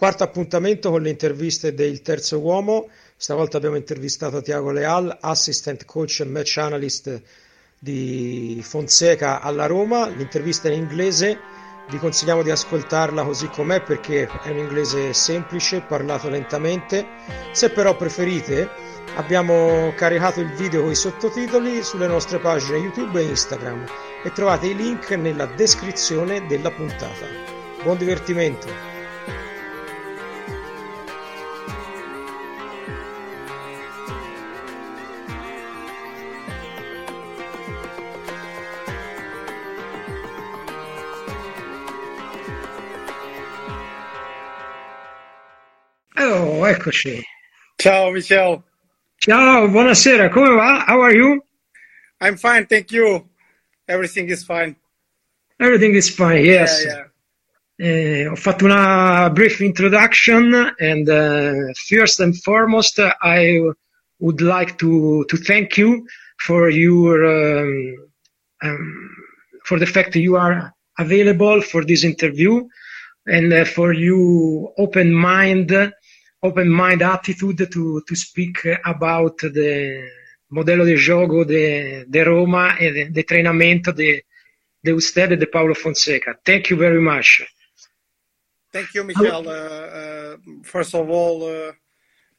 Quarto appuntamento con le interviste del terzo uomo. Stavolta abbiamo intervistato Tiago Leal, assistant coach e match analyst di Fonseca alla Roma. L'intervista è in inglese, vi consigliamo di ascoltarla così com'è perché è un inglese semplice, parlato lentamente. Se però preferite, abbiamo caricato il video con i sottotitoli sulle nostre pagine YouTube e Instagram e trovate i link nella descrizione della puntata. Buon divertimento! Eccoci. Ciao Michel. Ciao, buonasera, come va? How are you? I'm fine, thank you. Everything is fine. Everything is fine, yes. Yeah, Eh, ho fatto una brief introduction and uh, first and foremost I would like to, to thank you for your um, um, for the fact that you are available for this interview and uh, for your open mind open mind attitude to, to speak about the modello di gioco de Roma e treinamento de, de usted e de Paulo Fonseca. Thank you very much. Thank you, Michel. Uh, uh, first of all, uh,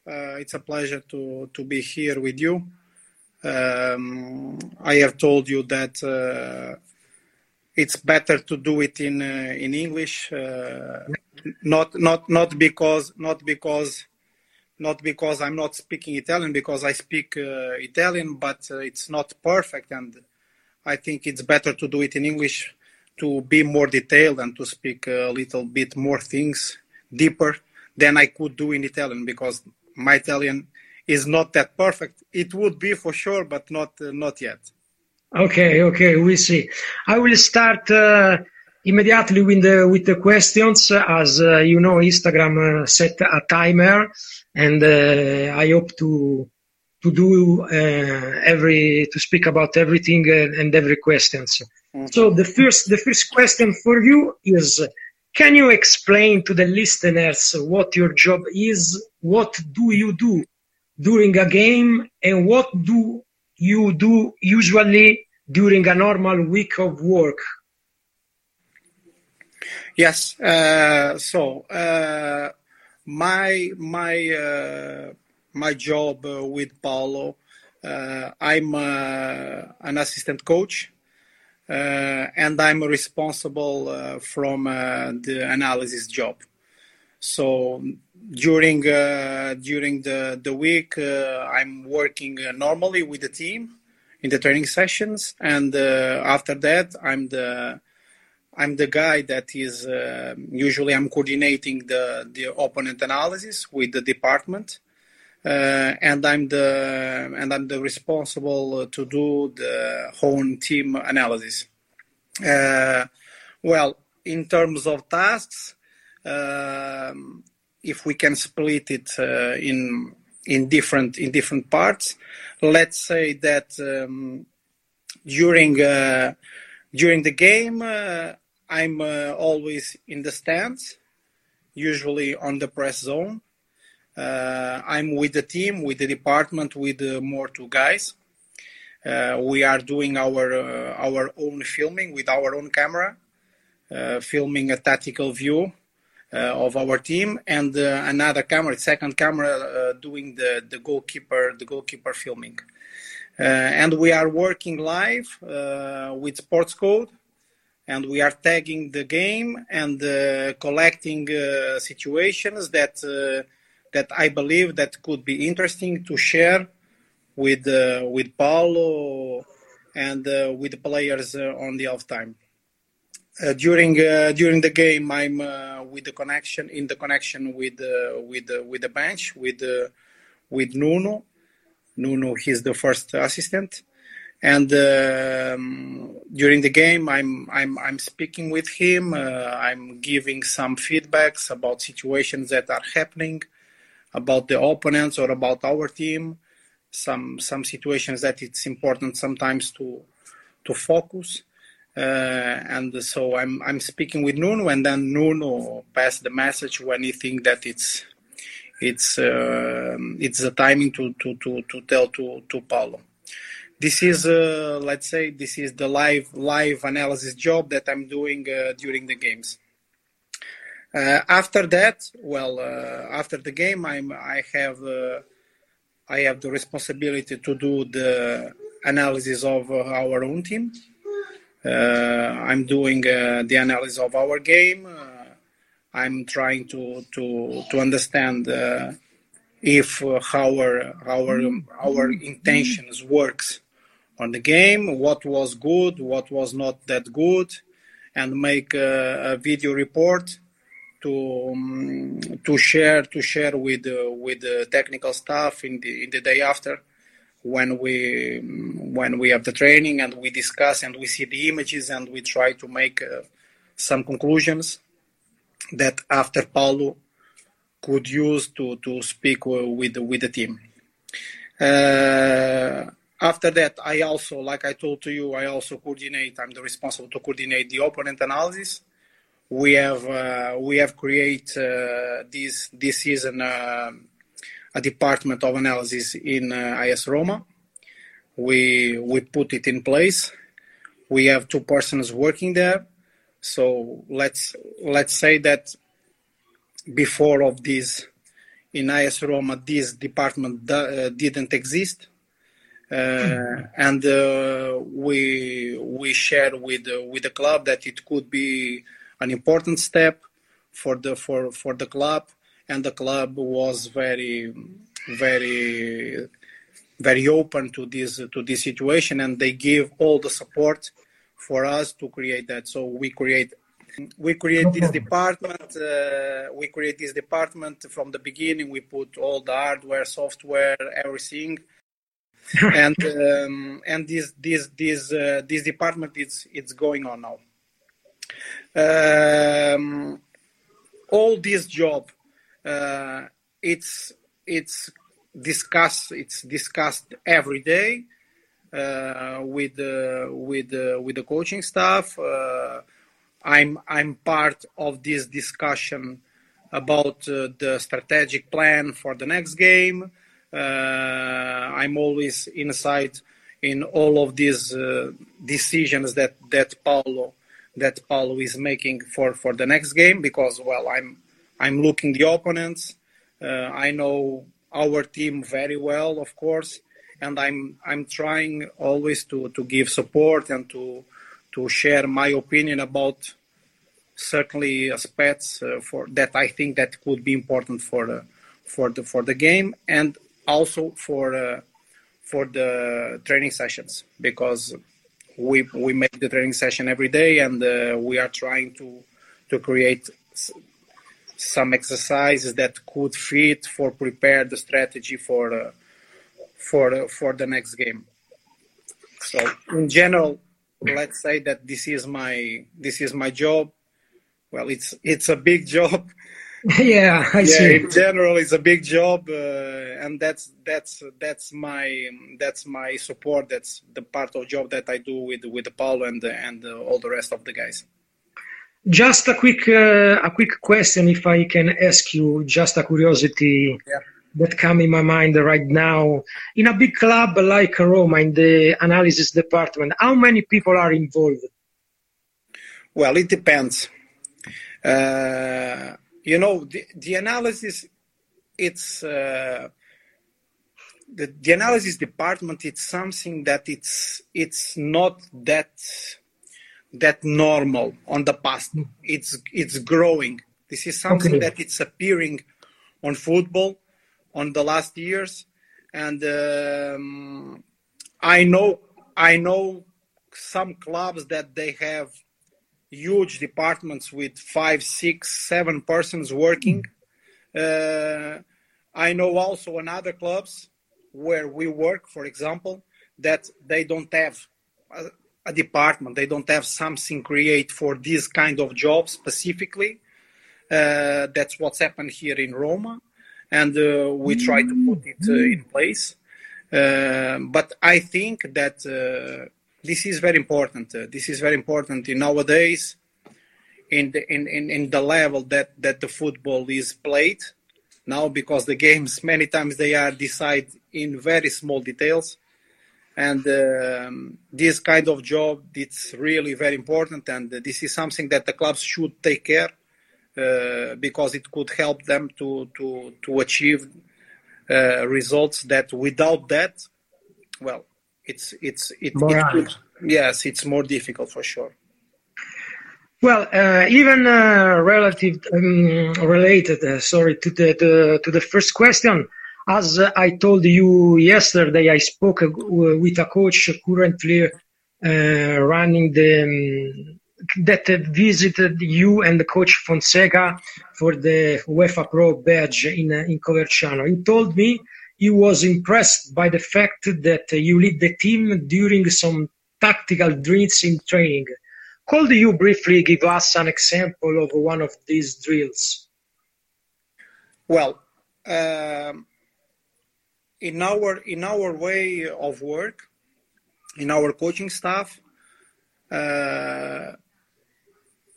uh, it's a pleasure to, to be here with you. Um, I have told you that uh, it's better to do it in uh, in English, not not not because not because not because I'm not speaking Italian, because I speak Italian, but it's not perfect, and I think it's better to do it in English to be more detailed and to speak a little bit more things deeper than I could do in Italian because my Italian is not that perfect. It would be for sure, but not uh, not yet. Okay, okay, we see. I will start uh, immediately with the with the questions. As uh, you know, Instagram uh, set a timer, and uh, I hope to to do uh, every to speak about everything and every questions. So the first the first question for you is can you explain to the listeners what your job is? What do you do during a game and what do you do usually during a normal week of work? Yes. Uh, so uh, my my uh, my job uh, with Paulo, uh, I'm uh, an assistant coach and I'm responsible from the analysis job. So during during the the week, I'm working normally with the team in the training sessions, and after that, I'm the I'm the guy that is uh, usually I'm coordinating the the opponent analysis with the department, uh, and I'm the and I'm the responsible to do the home team analysis. Uh, well, in terms of tasks, um, if we can split it uh, in in different in different parts, let's say that um, during uh, during the game, I'm uh, always in the stands, usually on the press zone. Uh, I'm with the team, with the department, with uh, more two guys. Uh, we are doing our uh, our own filming with our own camera, uh, filming a tactical view of our team, and another camera, second camera, doing the the goalkeeper the goalkeeper filming. and we are working live with Sports Code and we are tagging the game and uh, collecting uh, situations that uh, that I believe that could be interesting to share with uh, with Paulo and uh, with the players uh, on the off time. During during the game, I'm with the connection in the connection with with with the bench with with Nuno. Nuno, he's the first assistant, and um, during the game, I'm I'm I'm speaking with him. I'm giving some feedbacks about situations that are happening about the opponents or about our team some some situations that it's important sometimes to to focus and so I'm I'm speaking with Nuno, and then Nuno pass the message when he think that it's it's uh, it's the timing to to to to tell to to Paulo. This is uh, let's say this is the live live analysis job that I'm doing uh, during the games. Uh, after that, well, uh, after the game, I'm I have uh, I have the responsibility to do the analysis of our own team uh, I'm doing uh, the analysis of our game. Uh, I'm trying to to to understand if our our our intentions works on the game, what was good, what was not that good, and make a, a video report to um, to share to share with uh, with the technical staff in the in the day after when we when we have the training and we discuss and we see the images and we try to make uh, some conclusions that after Paulo could use to to speak with with the team. Uh, after that, I also, like I told to you, I also coordinate. I'm the responsible to coordinate the opponent analysis. We have uh, we have create uh, this this season uh, a department of analysis in uh, AS Roma. We we put it in place. We have two persons working there. So let's let's say that before of this in AS Roma, this department uh, didn't exist. Uh, and uh, we we share with uh, with the club that it could be an important step for the for for the club. And the club was very very very open to this to this situation. And they give all the support for us to create that. So we create we create this department uh, we create this department from the beginning. We put all the hardware software everything and um, and this this this uh, this department is it's going on now um, all this job uh, it's it's discussed it's discussed every day uh, with uh, with uh, with the coaching staff. Uh, I'm I'm part of this discussion about the strategic plan for the next game. I'm always inside in all of these decisions that that Paulo that Paulo is making for for the next game because well I'm I'm looking the opponents. Uh, I know our team very well, of course, and I'm I'm trying always to to give support and to to share my opinion about certainly aspects uh, for that I think that could be important for the for the for the game and also for uh, for the training sessions because we we make the training session every day and uh, we are trying to to create some exercises that could fit for prepare the strategy for uh, for uh, for the next game. So in general, let's say that this is my this is my job. Well, it's it's a big job. yeah, I yeah, see. In general, it's a big job, uh, and that's that's that's my that's my support. That's the part of job that I do with with Paul and and uh, all the rest of the guys. Just a quick uh, a quick question, if I can ask you, just a curiosity yeah. that come in my mind right now. In a big club like Roma, in the analysis department, how many people are involved? Well, it depends. Uh, you know, the, the analysis, it's uh, the, the analysis department. It's something that it's it's not that that normal on the past. It's it's growing. This is something okay. that it's appearing on football on the last years, and um, I know I know some clubs that they have huge departments with five, six, seven persons working. Uh, I know also in other clubs where we work, for example, that they don't have a department. They don't have something create for this kind of job specifically. Uh, that's what's happened here in Roma, and uh, we try to put it uh, in place. Uh, but I think that uh, this is very important. Uh, this is very important in nowadays, in the in, in, in the level that, that the football is played. Now, because the games many times they are decided in very small details, and um, this kind of job it's really very important, and this is something that the clubs should take care uh, because it could help them to to to achieve uh, results that without that, well, it's it's it, it yes, it's more difficult for sure. Well, uh, even uh, relative um, related, uh, sorry, to the, the, to the first question. As I told you yesterday, I spoke with a coach currently running the um, that visited you and the coach Fonseca for the UEFA Pro badge in in Coverciano. He told me he was impressed by the fact that you lead the team during some tactical drills in training. Could you briefly give us an example of one of these drills? Well, um, in our in our way of work, in our coaching staff, uh,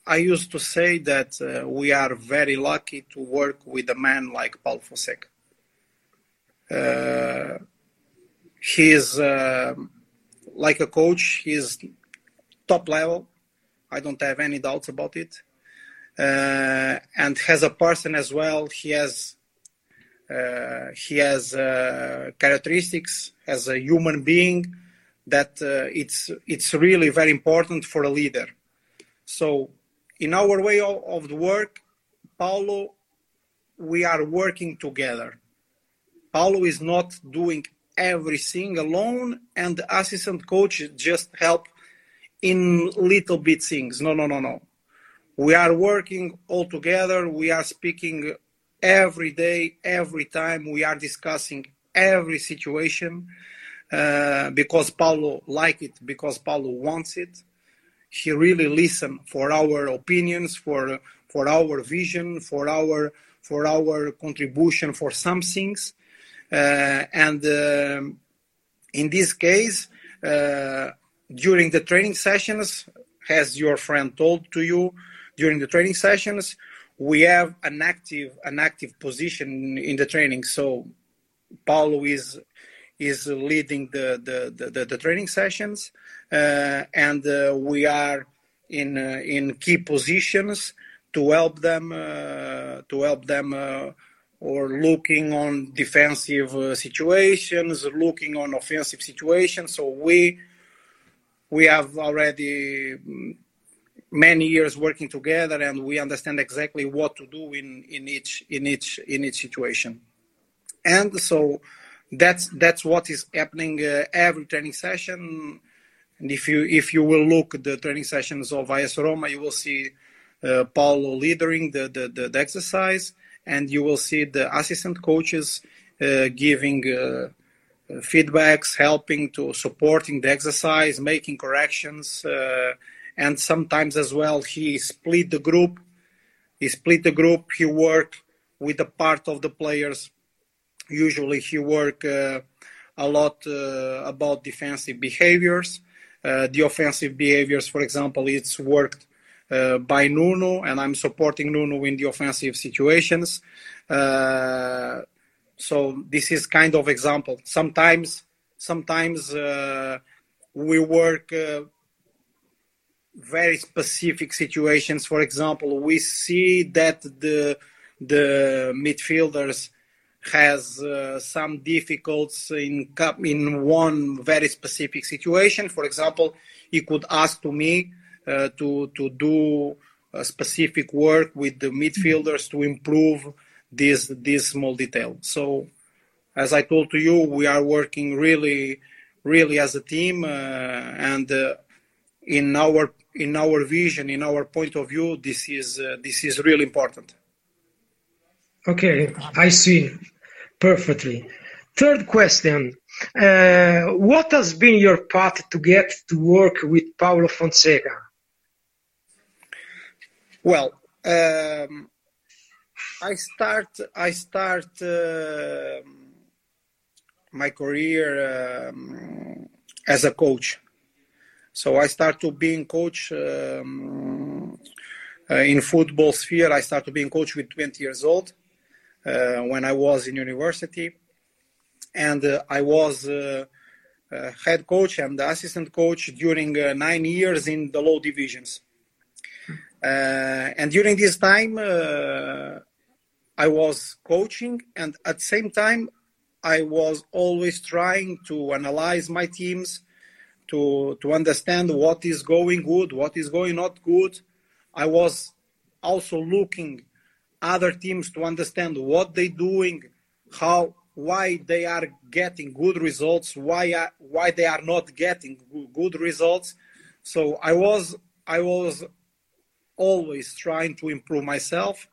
I used to say that uh, we are very lucky to work with a man like Paul Fonseca. Uh, is uh, like a coach. He is top level. I don't have any doubts about it. Uh, and as a person as well, he has uh, he has uh, characteristics as a human being that uh, it's it's really very important for a leader. So, in our way of, of the work, Paulo, we are working together. Paulo is not doing everything alone, and the assistant coach just help in little bit things. No, no, no, no. We are working all together. We are speaking every day, every time. We are discussing every situation uh, because Paulo like it, because Paulo wants it. He really listen for our opinions, for for our vision, for our for our contribution for some things. Uh, and um, in this case, uh, during the training sessions, as your friend told to you, during the training sessions, we have an active an active position in the training. So Paulo is is leading the the, the, the training sessions, uh, and uh, we are in uh, in key positions to help them uh, to help them or looking on defensive uh, situations, looking on offensive situations. So we we have already mm, many years working together, and we understand exactly what to do in, in each in each in each situation. And so that's that's what is happening uh, every training session. And if you if you will look at the training sessions of AS Roma, you will see uh, Paulo leading the, the, the, the exercise and you will see the assistant coaches uh, giving uh, feedbacks, helping to supporting the exercise, making corrections, uh, and sometimes as well he split the group. He split the group. He worked with a part of the players. Usually he work uh, a lot uh, about defensive behaviors. Uh, the offensive behaviors, for example, it's worked uh, by Nuno, and I'm supporting Nuno in the offensive situations. Uh, so this is kind of example. Sometimes, sometimes uh, we work very specific situations. For example, we see that the the midfielders has uh, some difficulties in in one very specific situation. For example, he could ask to me uh, to to do specific work with the midfielders to improve this this small detail. So, as I told to you, we are working really, really as a team, uh, and uh, in our in our vision, in our point of view, this is uh, this is really important. Okay, I see perfectly. Third question: uh, What has been your path to get to work with Paulo Fonseca? Well, um, I start I start uh, my career um, as a coach. So I started being coach um, uh, in football sphere. I start to being coach with 20 years old uh, when I was in university, and uh, I was uh, uh, head coach and assistant coach during nine years in the low divisions. And during this time, I was coaching, and at the same time, I was always trying to analyze my teams, to to understand what is going good, what is going not good. I was also looking other teams to understand what they're doing, how why they are getting good results, why uh, why they are not getting good results. So I was I was always trying to improve myself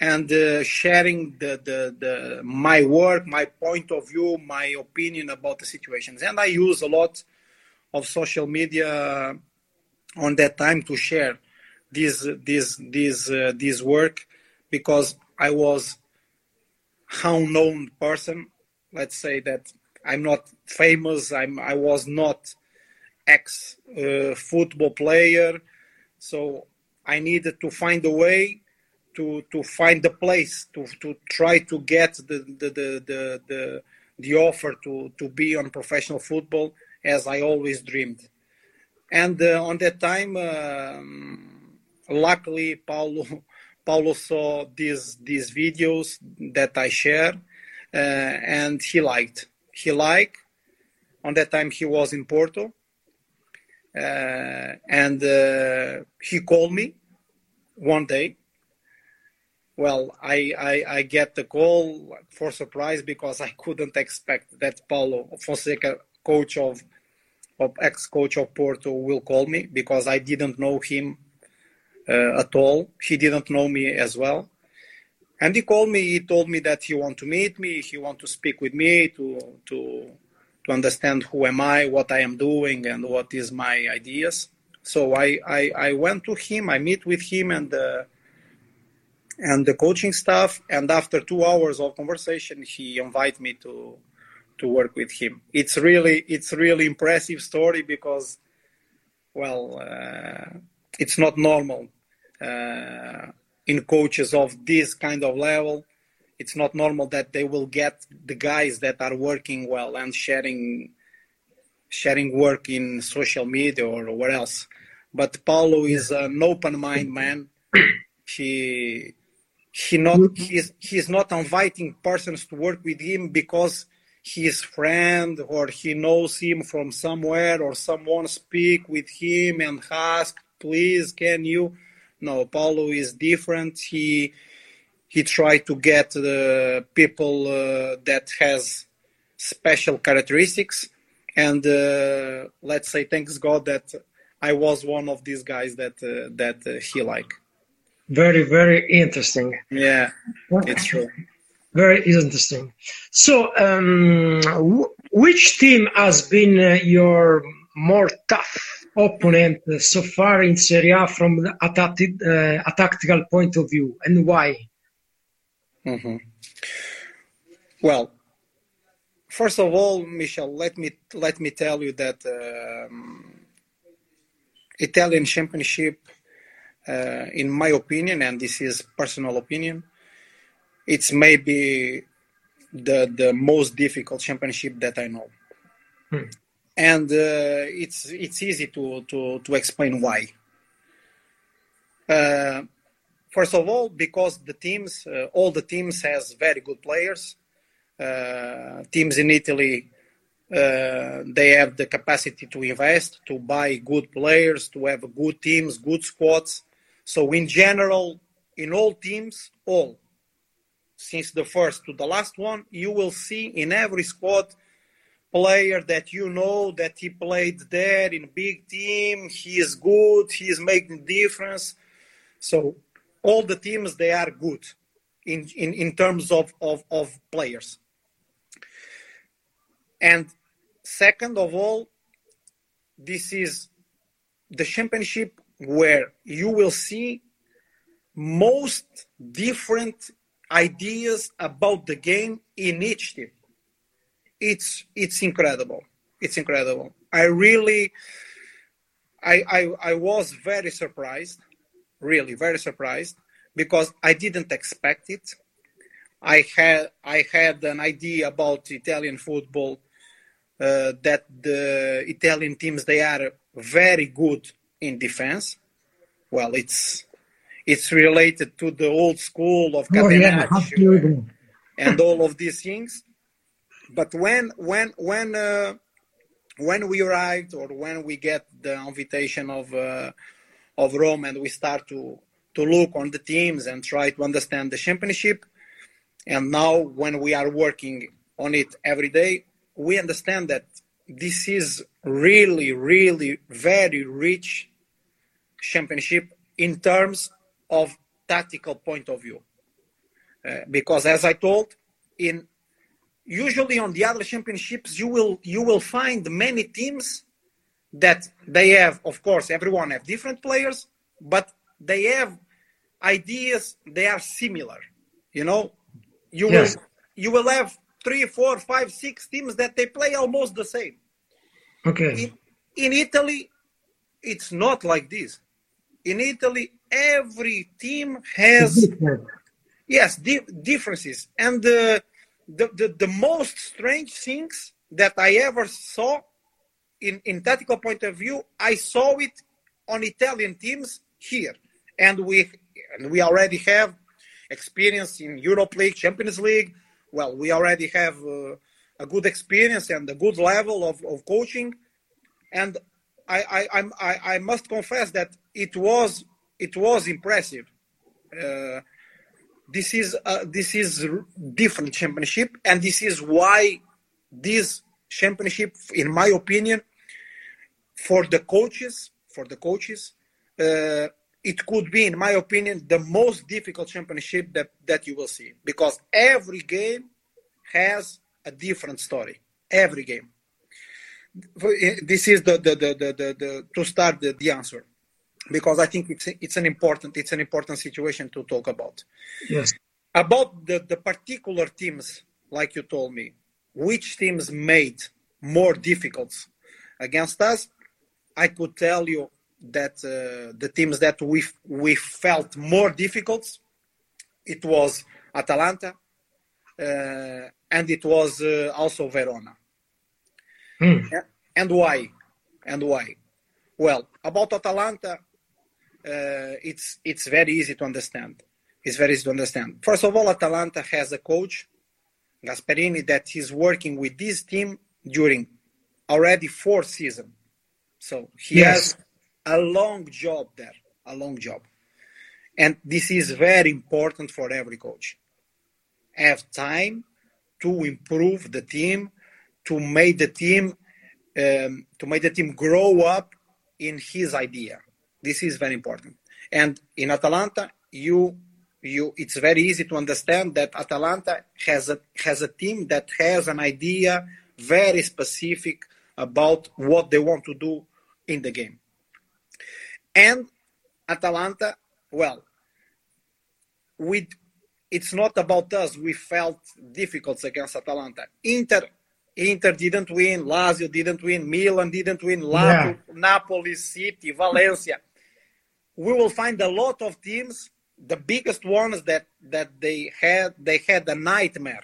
and uh, sharing the, the, the my work, my point of view, my opinion about the situations. And I use a lot of social media on that time to share this this this uh, this work because I was unknown person. Let's say that I'm not famous. I'm I was not ex uh, football player, so I needed to find a way to to find the place to to try to get the the the the, the, the offer to to be on professional football as I always dreamed. And uh, on that time, um, luckily, Paulo Paulo saw these these videos that I share, uh, and he liked. He liked. On that time, he was in Porto, and uh, he called me one day well, I, I, I get the call for surprise because I couldn't expect that Paulo Fonseca, coach of, of ex-coach of Porto, will call me because I didn't know him uh, at all. He didn't know me as well. And he called me. He told me that he want to meet me. He want to speak with me to to to understand who am I, what I am doing, and what is my ideas. So I I, I went to him. I meet with him, and uh, and the coaching staff, And after two hours of conversation, he invited me to to work with him. It's really it's really impressive story because, well, uh, it's not normal uh, in coaches of this kind of level. It's not normal that they will get the guys that are working well and sharing sharing work in social media or where else. But Paulo is an open mind man. He he not he's he's not inviting persons to work with him because his friend or he knows him from somewhere or someone speak with him and ask please can you no paulo is different he he tried to get the people uh, that has special characteristics and uh, let's say thanks god that i was one of these guys that uh, that uh, he like very, very interesting. Yeah, it's true. Very interesting. So, um, which team has been uh, your more tough opponent so far in Serie A from a, tacti- uh, a tactical point of view, and why? Mm-hmm. Well, first of all, Michel, let me let me tell you that um, Italian Championship uh, in my opinion, and this is personal opinion, it's maybe the the most difficult championship that I know, hmm. and uh, it's it's easy to to to explain why. Uh, first of all, because the teams, uh, all the teams has very good players. Uh, teams in Italy, uh, they have the capacity to invest, to buy good players, to have good teams, good squads. So in general, in all teams, all, since the first to the last one, you will see in every squad player that you know that he played there in big team, he is good, he is making difference. So all the teams they are good in, in, in terms of, of, of players. And second of all, this is the championship where you will see most different ideas about the game in each team. It's it's incredible. It's incredible. I really I, I, I was very surprised, really very surprised, because I didn't expect it. I had I had an idea about Italian football uh, that the Italian teams they are very good in defense. Well, it's it's related to the old school of Catenaccio oh, yeah, and all of these things. But when when when uh, when we arrived or when we get the invitation of uh, of Rome and we start to to look on the teams and try to understand the championship, and now when we are working on it every day, we understand that this is really really very rich championship in terms of tactical point of view. Uh, because as I told, in usually on the other championships, you will you will find many teams that they have, of course, everyone have different players, but they have ideas. They are similar. You know, you yes. will you will have three, four, five, six teams that they play almost the same. Okay. In, in Italy, it's not like this. In Italy, every team has yes di- differences, and the, the the the most strange things that I ever saw in in tactical point of view, I saw it on Italian teams here, and we and we already have experience in Europe League, Champions League. Well, we already have uh, a good experience and a good level of, of coaching, and I, I, I, I must confess that it was it was impressive. Uh, this is uh, this is different championship, and this is why this championship, in my opinion, for the coaches, for the coaches, uh, it could be, in my opinion, the most difficult championship that, that you will see because every game has a different story. Every game. This is the the the the, the, the to start the, the answer because I think it's it's an important it's an important situation to talk about. Yes. About the, the particular teams, like you told me, which teams made more difficult against us, I could tell you that uh, the teams that we we felt more difficult, it was Atalanta, uh, and it was uh, also Verona. Hmm. And why? And why? Well, about Atalanta, uh, it's it's very easy to understand. It's very easy to understand. First of all, Atalanta has a coach, Gasperini, that is working with this team during already four seasons. So he yes. has a long job there, a long job. And this is very important for every coach. Have time to improve the team, to make the team um, to make the team grow up in his idea. This is very important. And in Atalanta, you you it's very easy to understand that Atalanta has a has a team that has an idea very specific about what they want to do in the game. And Atalanta, well, we it's not about us. We felt difficult against Atalanta. Inter Inter didn't win, Lazio didn't win, Milan didn't win, yeah. Napoli, City, Valencia we will find a lot of teams the biggest ones that that they had they had a nightmare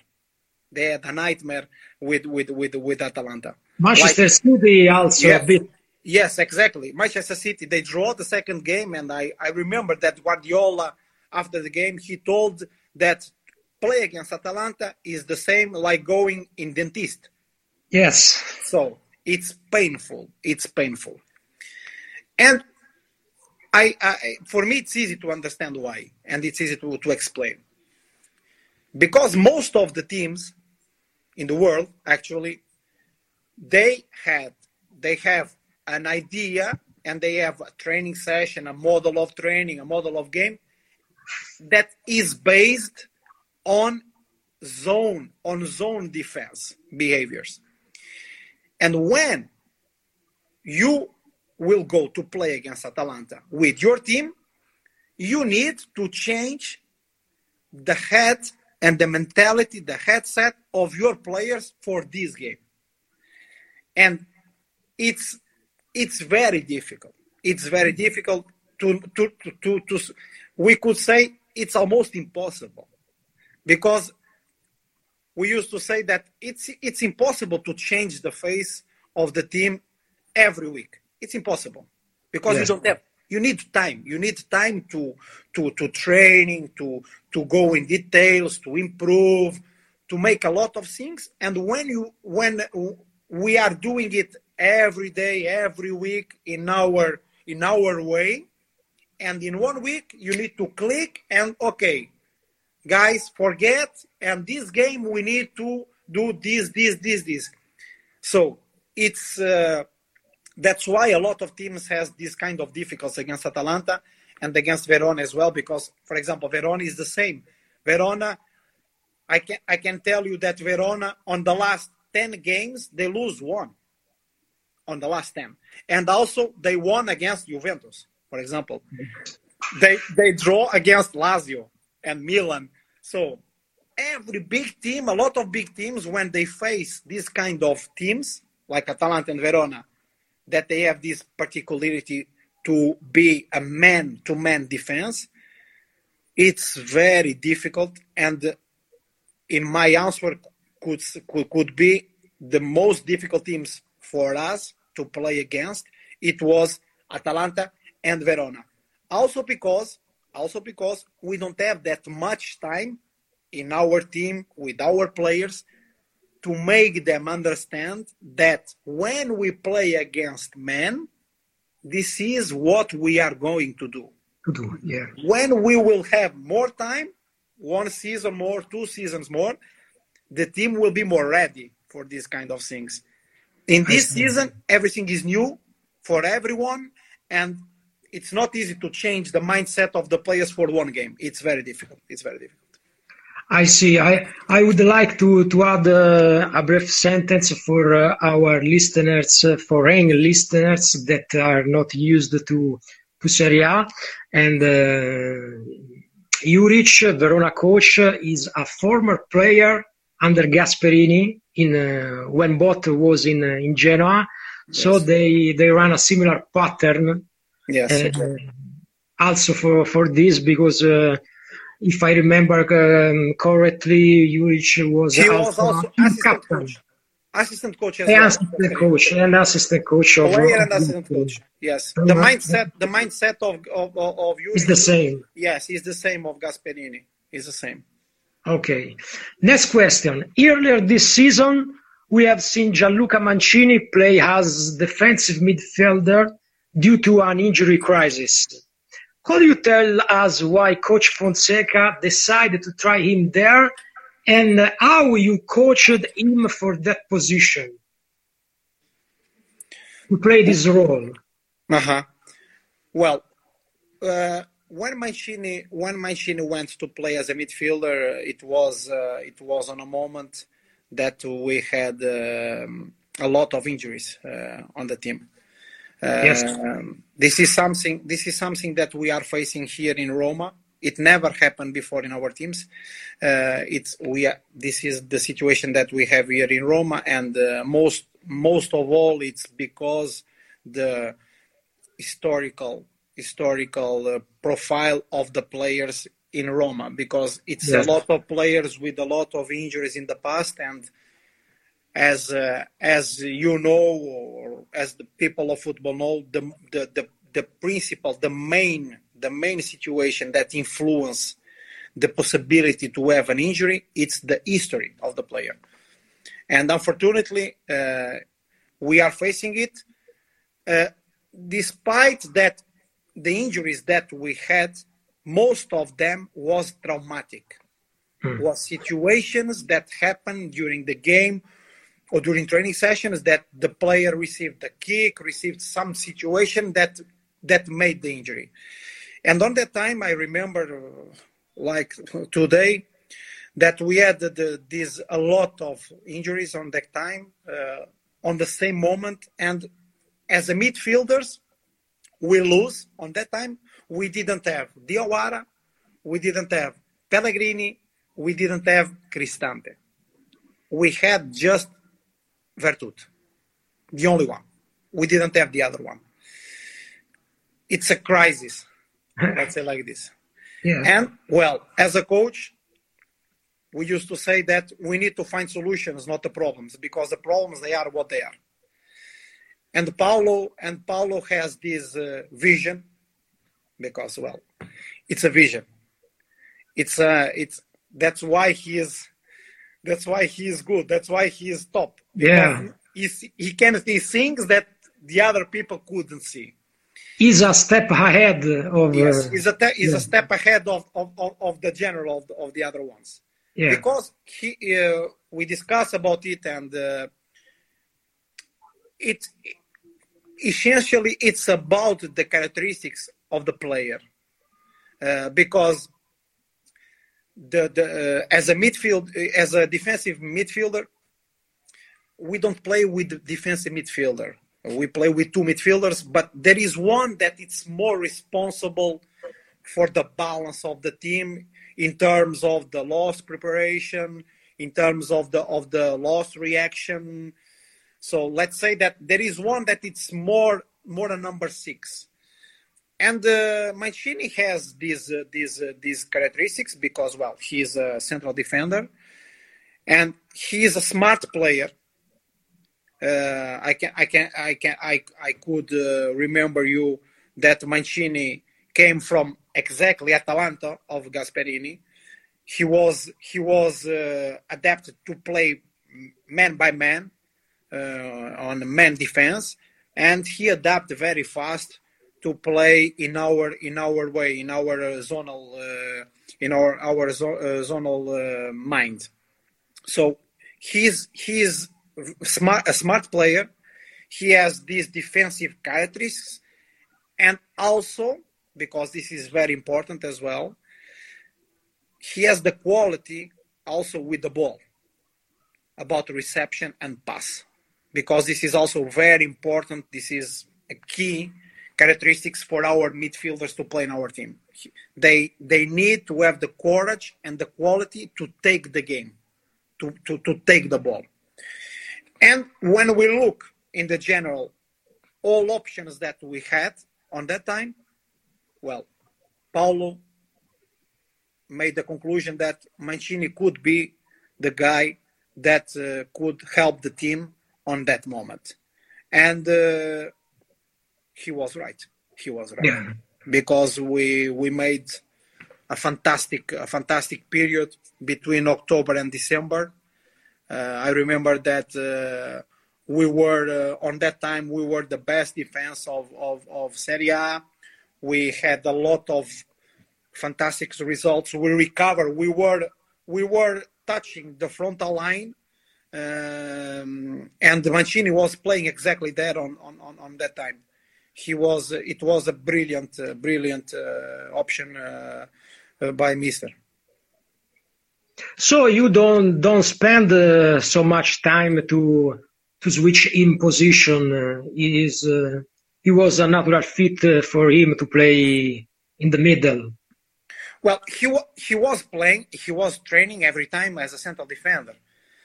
they had a nightmare with with with with atalanta manchester like, city also yes, a bit yes exactly. Manchester city they draw the second game and i i remember that guardiola after the game he told that play against atalanta is the same like going in dentist. Yes. So it's painful. It's painful. And I, I, for me, it's easy to understand why, and it's easy to, to explain. Because most of the teams in the world, actually, they had, they have an idea and they have a training session, a model of training, a model of game that is based on zone, on zone defense behaviors. And when you will go to play against Atalanta with your team, you need to change the head and the mentality, the headset of your players for this game. And it's it's very difficult. it's very difficult to, to, to, to, to we could say it's almost impossible because we used to say that it's it's impossible to change the face of the team every week. It's impossible because yes. you don't have you need time. You need time to to to training, to to go in details, to improve, to make a lot of things. And when you when we are doing it every day, every week in our in our way, and in one week you need to click and okay, guys, forget. And this game we need to do this, this, this, this. So it's uh, that's why a lot of teams has this kind of difficulties against Atalanta and against Verona as well. Because, for example, Verona is the same. Verona, I can I can tell you that Verona on the last ten games they lose one. On the last ten, and also they won against Juventus, for example. They they draw against Lazio and Milan. So every big team, a lot of big teams, when they face this kind of teams like Atalanta and Verona, that they have this particularity to be a man-to-man defense, it's very difficult. And in my answer, could, could could be the most difficult teams for us to play against. It was Atalanta and Verona. Also because also because we don't have that much time in our team with our players to make them understand that when we play against men, this is what we are going to do. To do, yeah. When we will have more time, one season more, two seasons more, the team will be more ready for these kind of things. In this season, everything is new for everyone, and it's not easy to change the mindset of the players for one game. It's very difficult. It's very difficult. I see. I, I would like to, to add uh, a brief sentence for uh, our listeners, uh, foreign listeners that are not used to, to Serie A. And uh, Juric, Verona coach, is a former player under Gasperini in uh, when both was in uh, in Genoa. Yes. So they they run a similar pattern Yes. Uh, also for for this because uh, if I remember um, correctly, Juric was, he was also assistant captain. coach. Assistant coach well. Assistant coach and assistant coach of player and assistant coach. Yes, the mindset the mindset of of of Juric is the same. Yes, is the same of Gasperini. Is the same. Okay. Next question. Earlier this season, we have seen Gianluca Mancini play as defensive midfielder due to an injury crisis. Could you tell us why Coach Fonseca decided to try him there and how you coached him for that position? To play this role. Uh-huh. Well, uh, when Mancini when Mancini went to play as a midfielder, it was uh, it was on a moment that we had um, a lot of injuries uh, on the team yes. Um, this is something. This is something that we are facing here in Roma. It never happened before in our teams. Uh, it's we. Are, this is the situation that we have here in Roma, and uh, most most of all, it's because the historical historical uh, profile of the players in Roma because it's yes. a lot of players with a lot of injuries in the past and as uh, as you know or as the people of football know the, the the the principle the main the main situation that influence the possibility to have an injury it's the history of the player and unfortunately uh, we are facing it uh, despite that the injuries that we had most of them was traumatic hmm. was situations that happened during the game or during training sessions that the player received a kick, received some situation that that made the injury. And on that time, I remember, uh, like today, that we had the, the, this a lot of injuries on that time, uh, on the same moment. And as a midfielders, we lose on that time. We didn't have Diawara, we didn't have Pellegrini, we didn't have Cristante. We had just Veretout. The only one. We didn't have the other one. it's a crisis. Let's say like this. Yeah. And well, as a coach, we used to say that we need to find solutions, not the problems, because the problems they are what they are. And Paulo and Paulo has this uh, vision, because well, it's a vision. It's uh, it's that's why he is, that's why he is good. That's why he is top. Yeah. He's, he can see things that the other people couldn't see. He's a step ahead of. Yes, uh, he's a te- he's yeah. a step ahead of of, of, of the general of the, of the other ones. yeah. because he uh, we discussed about it and uh, it essentially it's about the characteristics of the player uh, because the the uh, as a midfield as a defensive midfielder we don't play with defensive midfielder we play with two midfielders but there is one that it's more responsible for the balance of the team in terms of the loss preparation, in terms of the of the loss reaction. So let's say that there is one that it's more more than number six, and uh, Mancini has these uh, these uh, these characteristics because well he's a central defender, and he is a smart player. Uh, I can I can I can I I could uh, remember you that Mancini came from exactly Atalanta of Gasperini. He was he was uh, adapted to play man by man on man defense, and he adapted very fast to play in our in our way in our uh, zonal uh, in our our zo- uh, zonal uh, mind. So he's he's smart a smart player. He has these defensive characteristics, and also because this is very important as well. He has the quality also with the ball about reception and pass because this is also very important. This is a key characteristics for our midfielders to play in our team. They they need to have the courage and the quality to take the game, to, to, to take the ball. And when we look in the general, all options that we had on that time, well, Paulo made the conclusion that Mancini could be the guy that uh, could help the team on that moment. And uh, he was right. He was right. Yeah. Because we we made a fantastic a fantastic period between October and December. Uh, I remember that uh, we were uh, on that time we were the best defense of of, of Serie A. We had a lot of fantastic results. We recovered. We were we were touching the frontal line, um, and Mancini was playing exactly that on on, on, on that time. He was it was a brilliant uh, brilliant uh, option uh, uh, by Mister. So you don't don't spend uh, so much time to to switch in position. Uh, he is uh, he was a natural fit for him to play in the middle. Well, he he was playing. He was training every time as a central defender.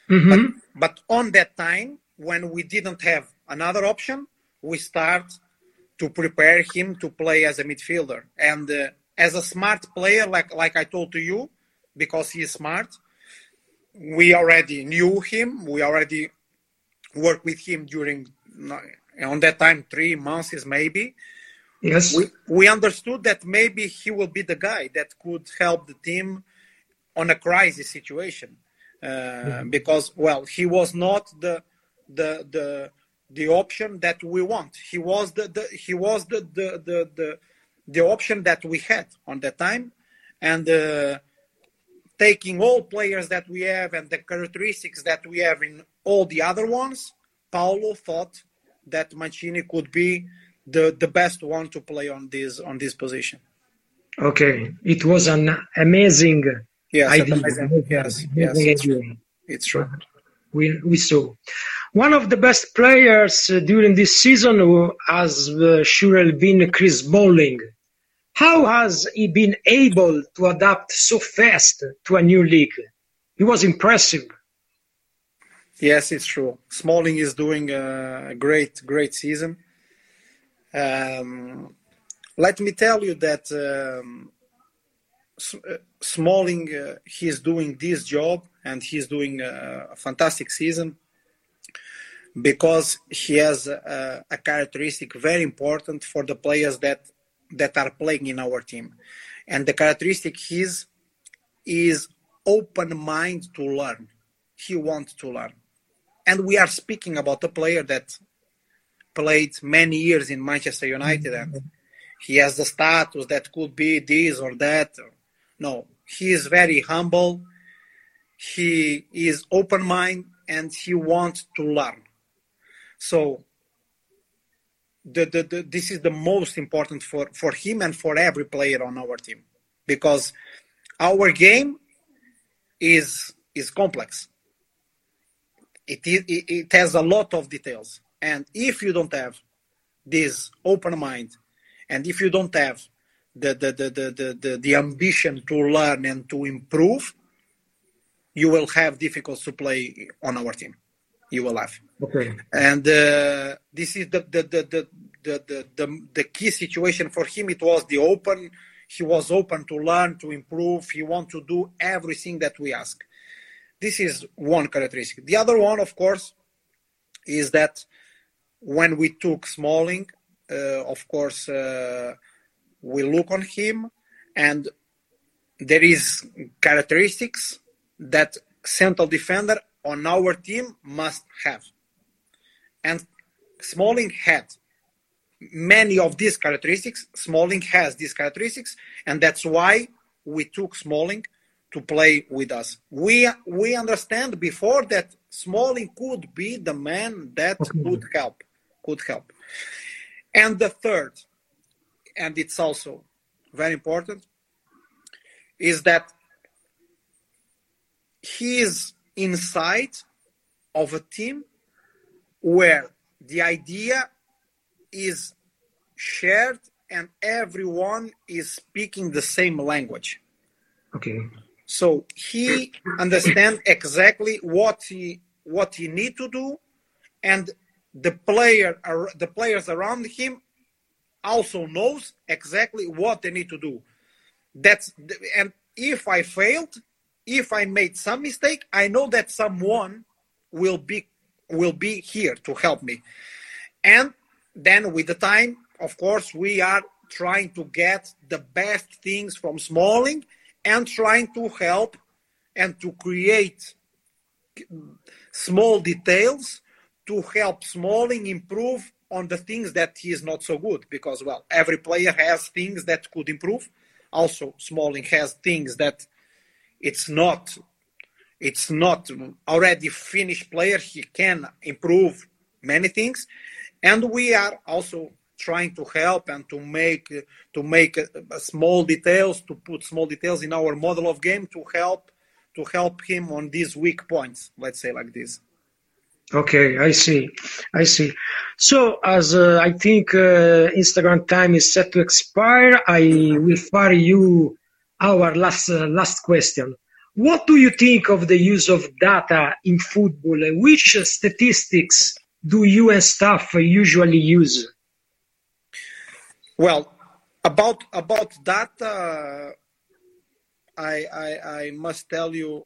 Mhm. But, but on that time, when we didn't have another option, we start to prepare him to play as a midfielder. And uh, as a smart player, like like I told to you, because he is smart, we already knew him. We already worked with him during on that time three months maybe. Yes. We we understood that maybe he will be the guy that could help the team on a crisis situation uh, because well he was not the the the the option that we want. He was the, the he was the the, the the the option that we had on that time. And uh, taking all players that we have and the characteristics that we have in all the other ones paulo thought that mancini could be the the best one to play on this on this position. Okay. It was an amazing yes yes yes it's, idea. it's true we, we saw. One of the best players uh, during this season has uh, surely been Chris Smalling. How has he been able to adapt so fast to a new league? He was impressive. Yes, it's true. Smalling is doing a great, great season. Um, let me tell you that um, Uh, Smalling, uh, he's doing this job and he's doing a, a fantastic season because he has a, a, characteristic very important for the players that that are playing in our team, and the characteristic is is open mind to learn. He wants to learn, and we are speaking about a player that played many years in Manchester United and mm-hmm. he has the status that could be this or that. No, he is very humble. He is open mind and he wants to learn. So the, the, the, this is the most important for, for him and for every player on our team because our game is is complex. It, it, it has a lot of details. And if you don't have this open mind, and if you don't have the, the, the, the, the, the ambition to learn and to improve, you will have difficulty to play on our team. You will have. Okay. And uh, this is the the, the, the, the, the, the key situation for him. It was the open. He was open to learn, to improve. He want to do everything that we ask. This is one characteristic. The other one, of course, is that when we took Smalling, uh, of course, uh, we look on him and there is characteristics that central defender on our team must have. And Smalling had many of these characteristics. Smalling has these characteristics, and that's why we took Smalling to play with us. We we understand before that Smalling could be the man that okay. could help, could help. And the third, and it's also very important, is that he is inside of a team where the idea is shared and everyone is speaking the same language. Okay. So he understands exactly what he what he need to do, and the player the players around him also knows exactly what they need to do. That's and if I failed, if I made some mistake, I know that someone will be will be here to help me. And then with the time, of course, we are trying to get the best things from Smalling and trying to help and to create small details to help Smalling improve on the things that he is not so good because well every player has things that could improve. Also smalling has things that it's not it's not already finished player. He can improve many things. And we are also trying to help and to make to make uh, small details to put small details in our model of game to help to help him on these weak points let's say like this Okay, I see. I see. So, as uh, I think uh, Instagram time is set to expire, I will fire you our last uh, last question. What do you think of the use of data in football? Which statistics do you and staff usually use? Well, about about data, I I, I must tell you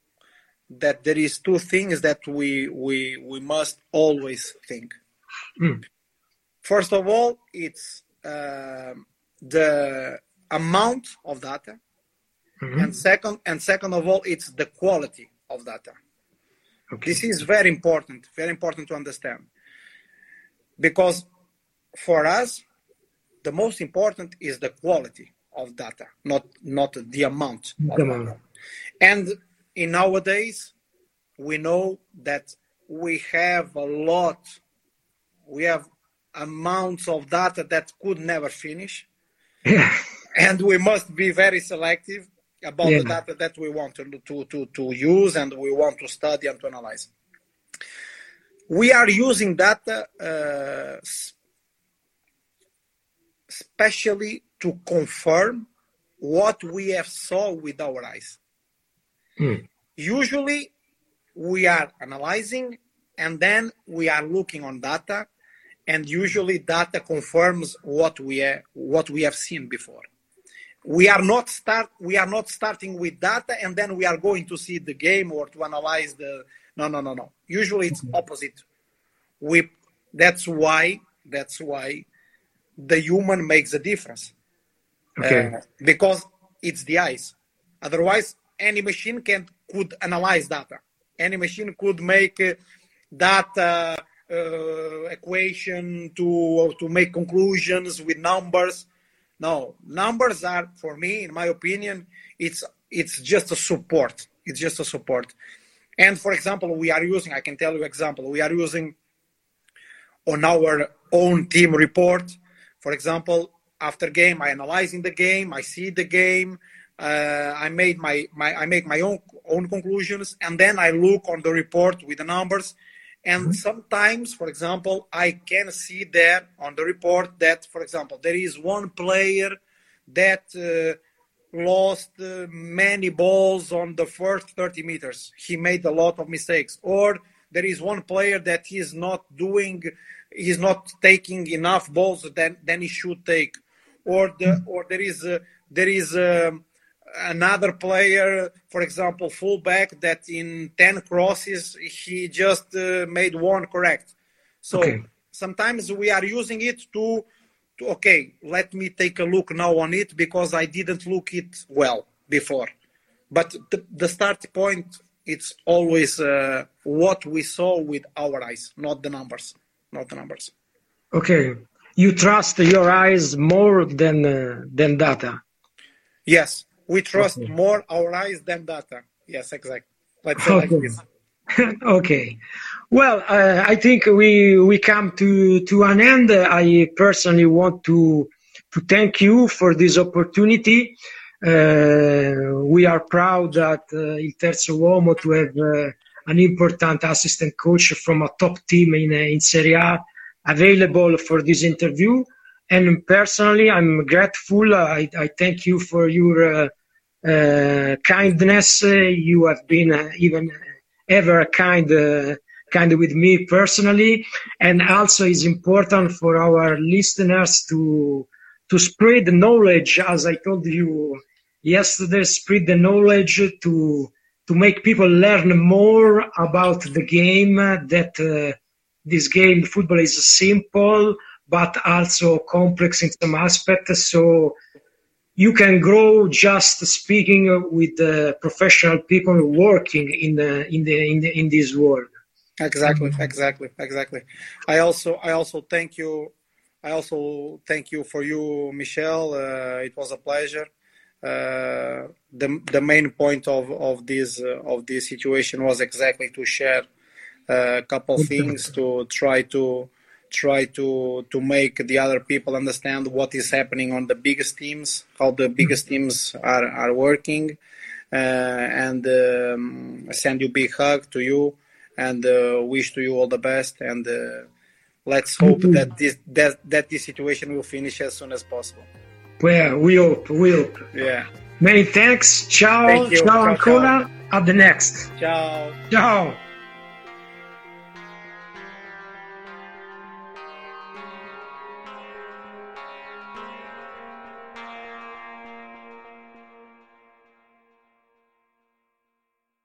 that there is two things that we we we must always think. Mm. First of all, it's uh, the amount of data, mm-hmm. and second and second of all, it's the quality of data. Okay. This is very important, very important to understand, because for us, the most important is the quality of data, not not the amount. And in nowadays we know that we have a lot we have amounts of data that could never finish yeah. and we must be very selective about yeah. the data that we want to, to, to, to use and we want to study and to analyze we are using data uh, especially to confirm what we have saw with our eyes Mm. Usually, we are analyzing and then we are looking on data and usually data confirms what we ha- what we have seen before. We are not start we are not starting with data and then we are going to see the game or to analyze the no no no no. Usually it's opposite. We that's why that's why the human makes a difference. Okay. Uh, because it's the eyes. Otherwise, any machine can could analyze data. Any machine could make uh, data uh, equation to to make conclusions with numbers. No, numbers are for me, in my opinion, it's it's just a support. It's just a support. And for example, we are using. I can tell you example. We are using on our own team report. For example, after game, I analyzing the game. I see the game. Uh, I made my, my I make my own own conclusions, and then I look on the report with the numbers. And mm-hmm. sometimes, for example, I can see there on the report that, for example, there is one player that uh, lost uh, many balls on the first 30 meters. He made a lot of mistakes. Or there is one player that he's not doing, he's not taking enough balls than, than he should take. Or the or there is there is um, another player, for example, fullback, that in 10 crosses, he just uh, made one correct. So okay. sometimes we are using it to, to, okay, let me take a look now on it because I didn't look it well before. But the, the start point, it's always uh, what we saw with our eyes, not the numbers, not the numbers. Okay. You trust your eyes more than, uh, than data. Yes, we trust okay. more our eyes than data. Yes, exactly. Let's say okay. like this. okay. Well, uh, I think we we come to to an end. I personally want to to thank you for this opportunity. Uh, we are proud that uh, Il Terzo Uomo to have uh, an important assistant coach from a top team in in Serie A available for this interview. And personally, I'm grateful. I, I thank you for your uh, uh, kindness. you have been uh, even ever kind uh, kind with me personally, and also it's important for our listeners to to spread the knowledge, as I told you yesterday, spread the knowledge to to make people learn more about the game. That uh, this game, football, is simple but also complex in some aspects. So you can grow just speaking with the professional people working in the in the in, the, in this world. Exactly exactly exactly. I also i also thank you i also thank you for you michel. Uh, it was a pleasure. Uh, the the main point of of this uh, of this situation was exactly to share uh, a couple things to try to try to to make the other people understand what is happening on the biggest teams, how the biggest mm-hmm. teams are are working, uh, and um, send you big hug to you, and uh, wish to you all the best, and uh, let's hope mm-hmm. that this that that this situation will finish as soon as possible. Well, we hope, we hope. Yeah. Many thanks. Ciao. Thank ciao, ciao ancora. Ciao. At the next. Ciao. Ciao.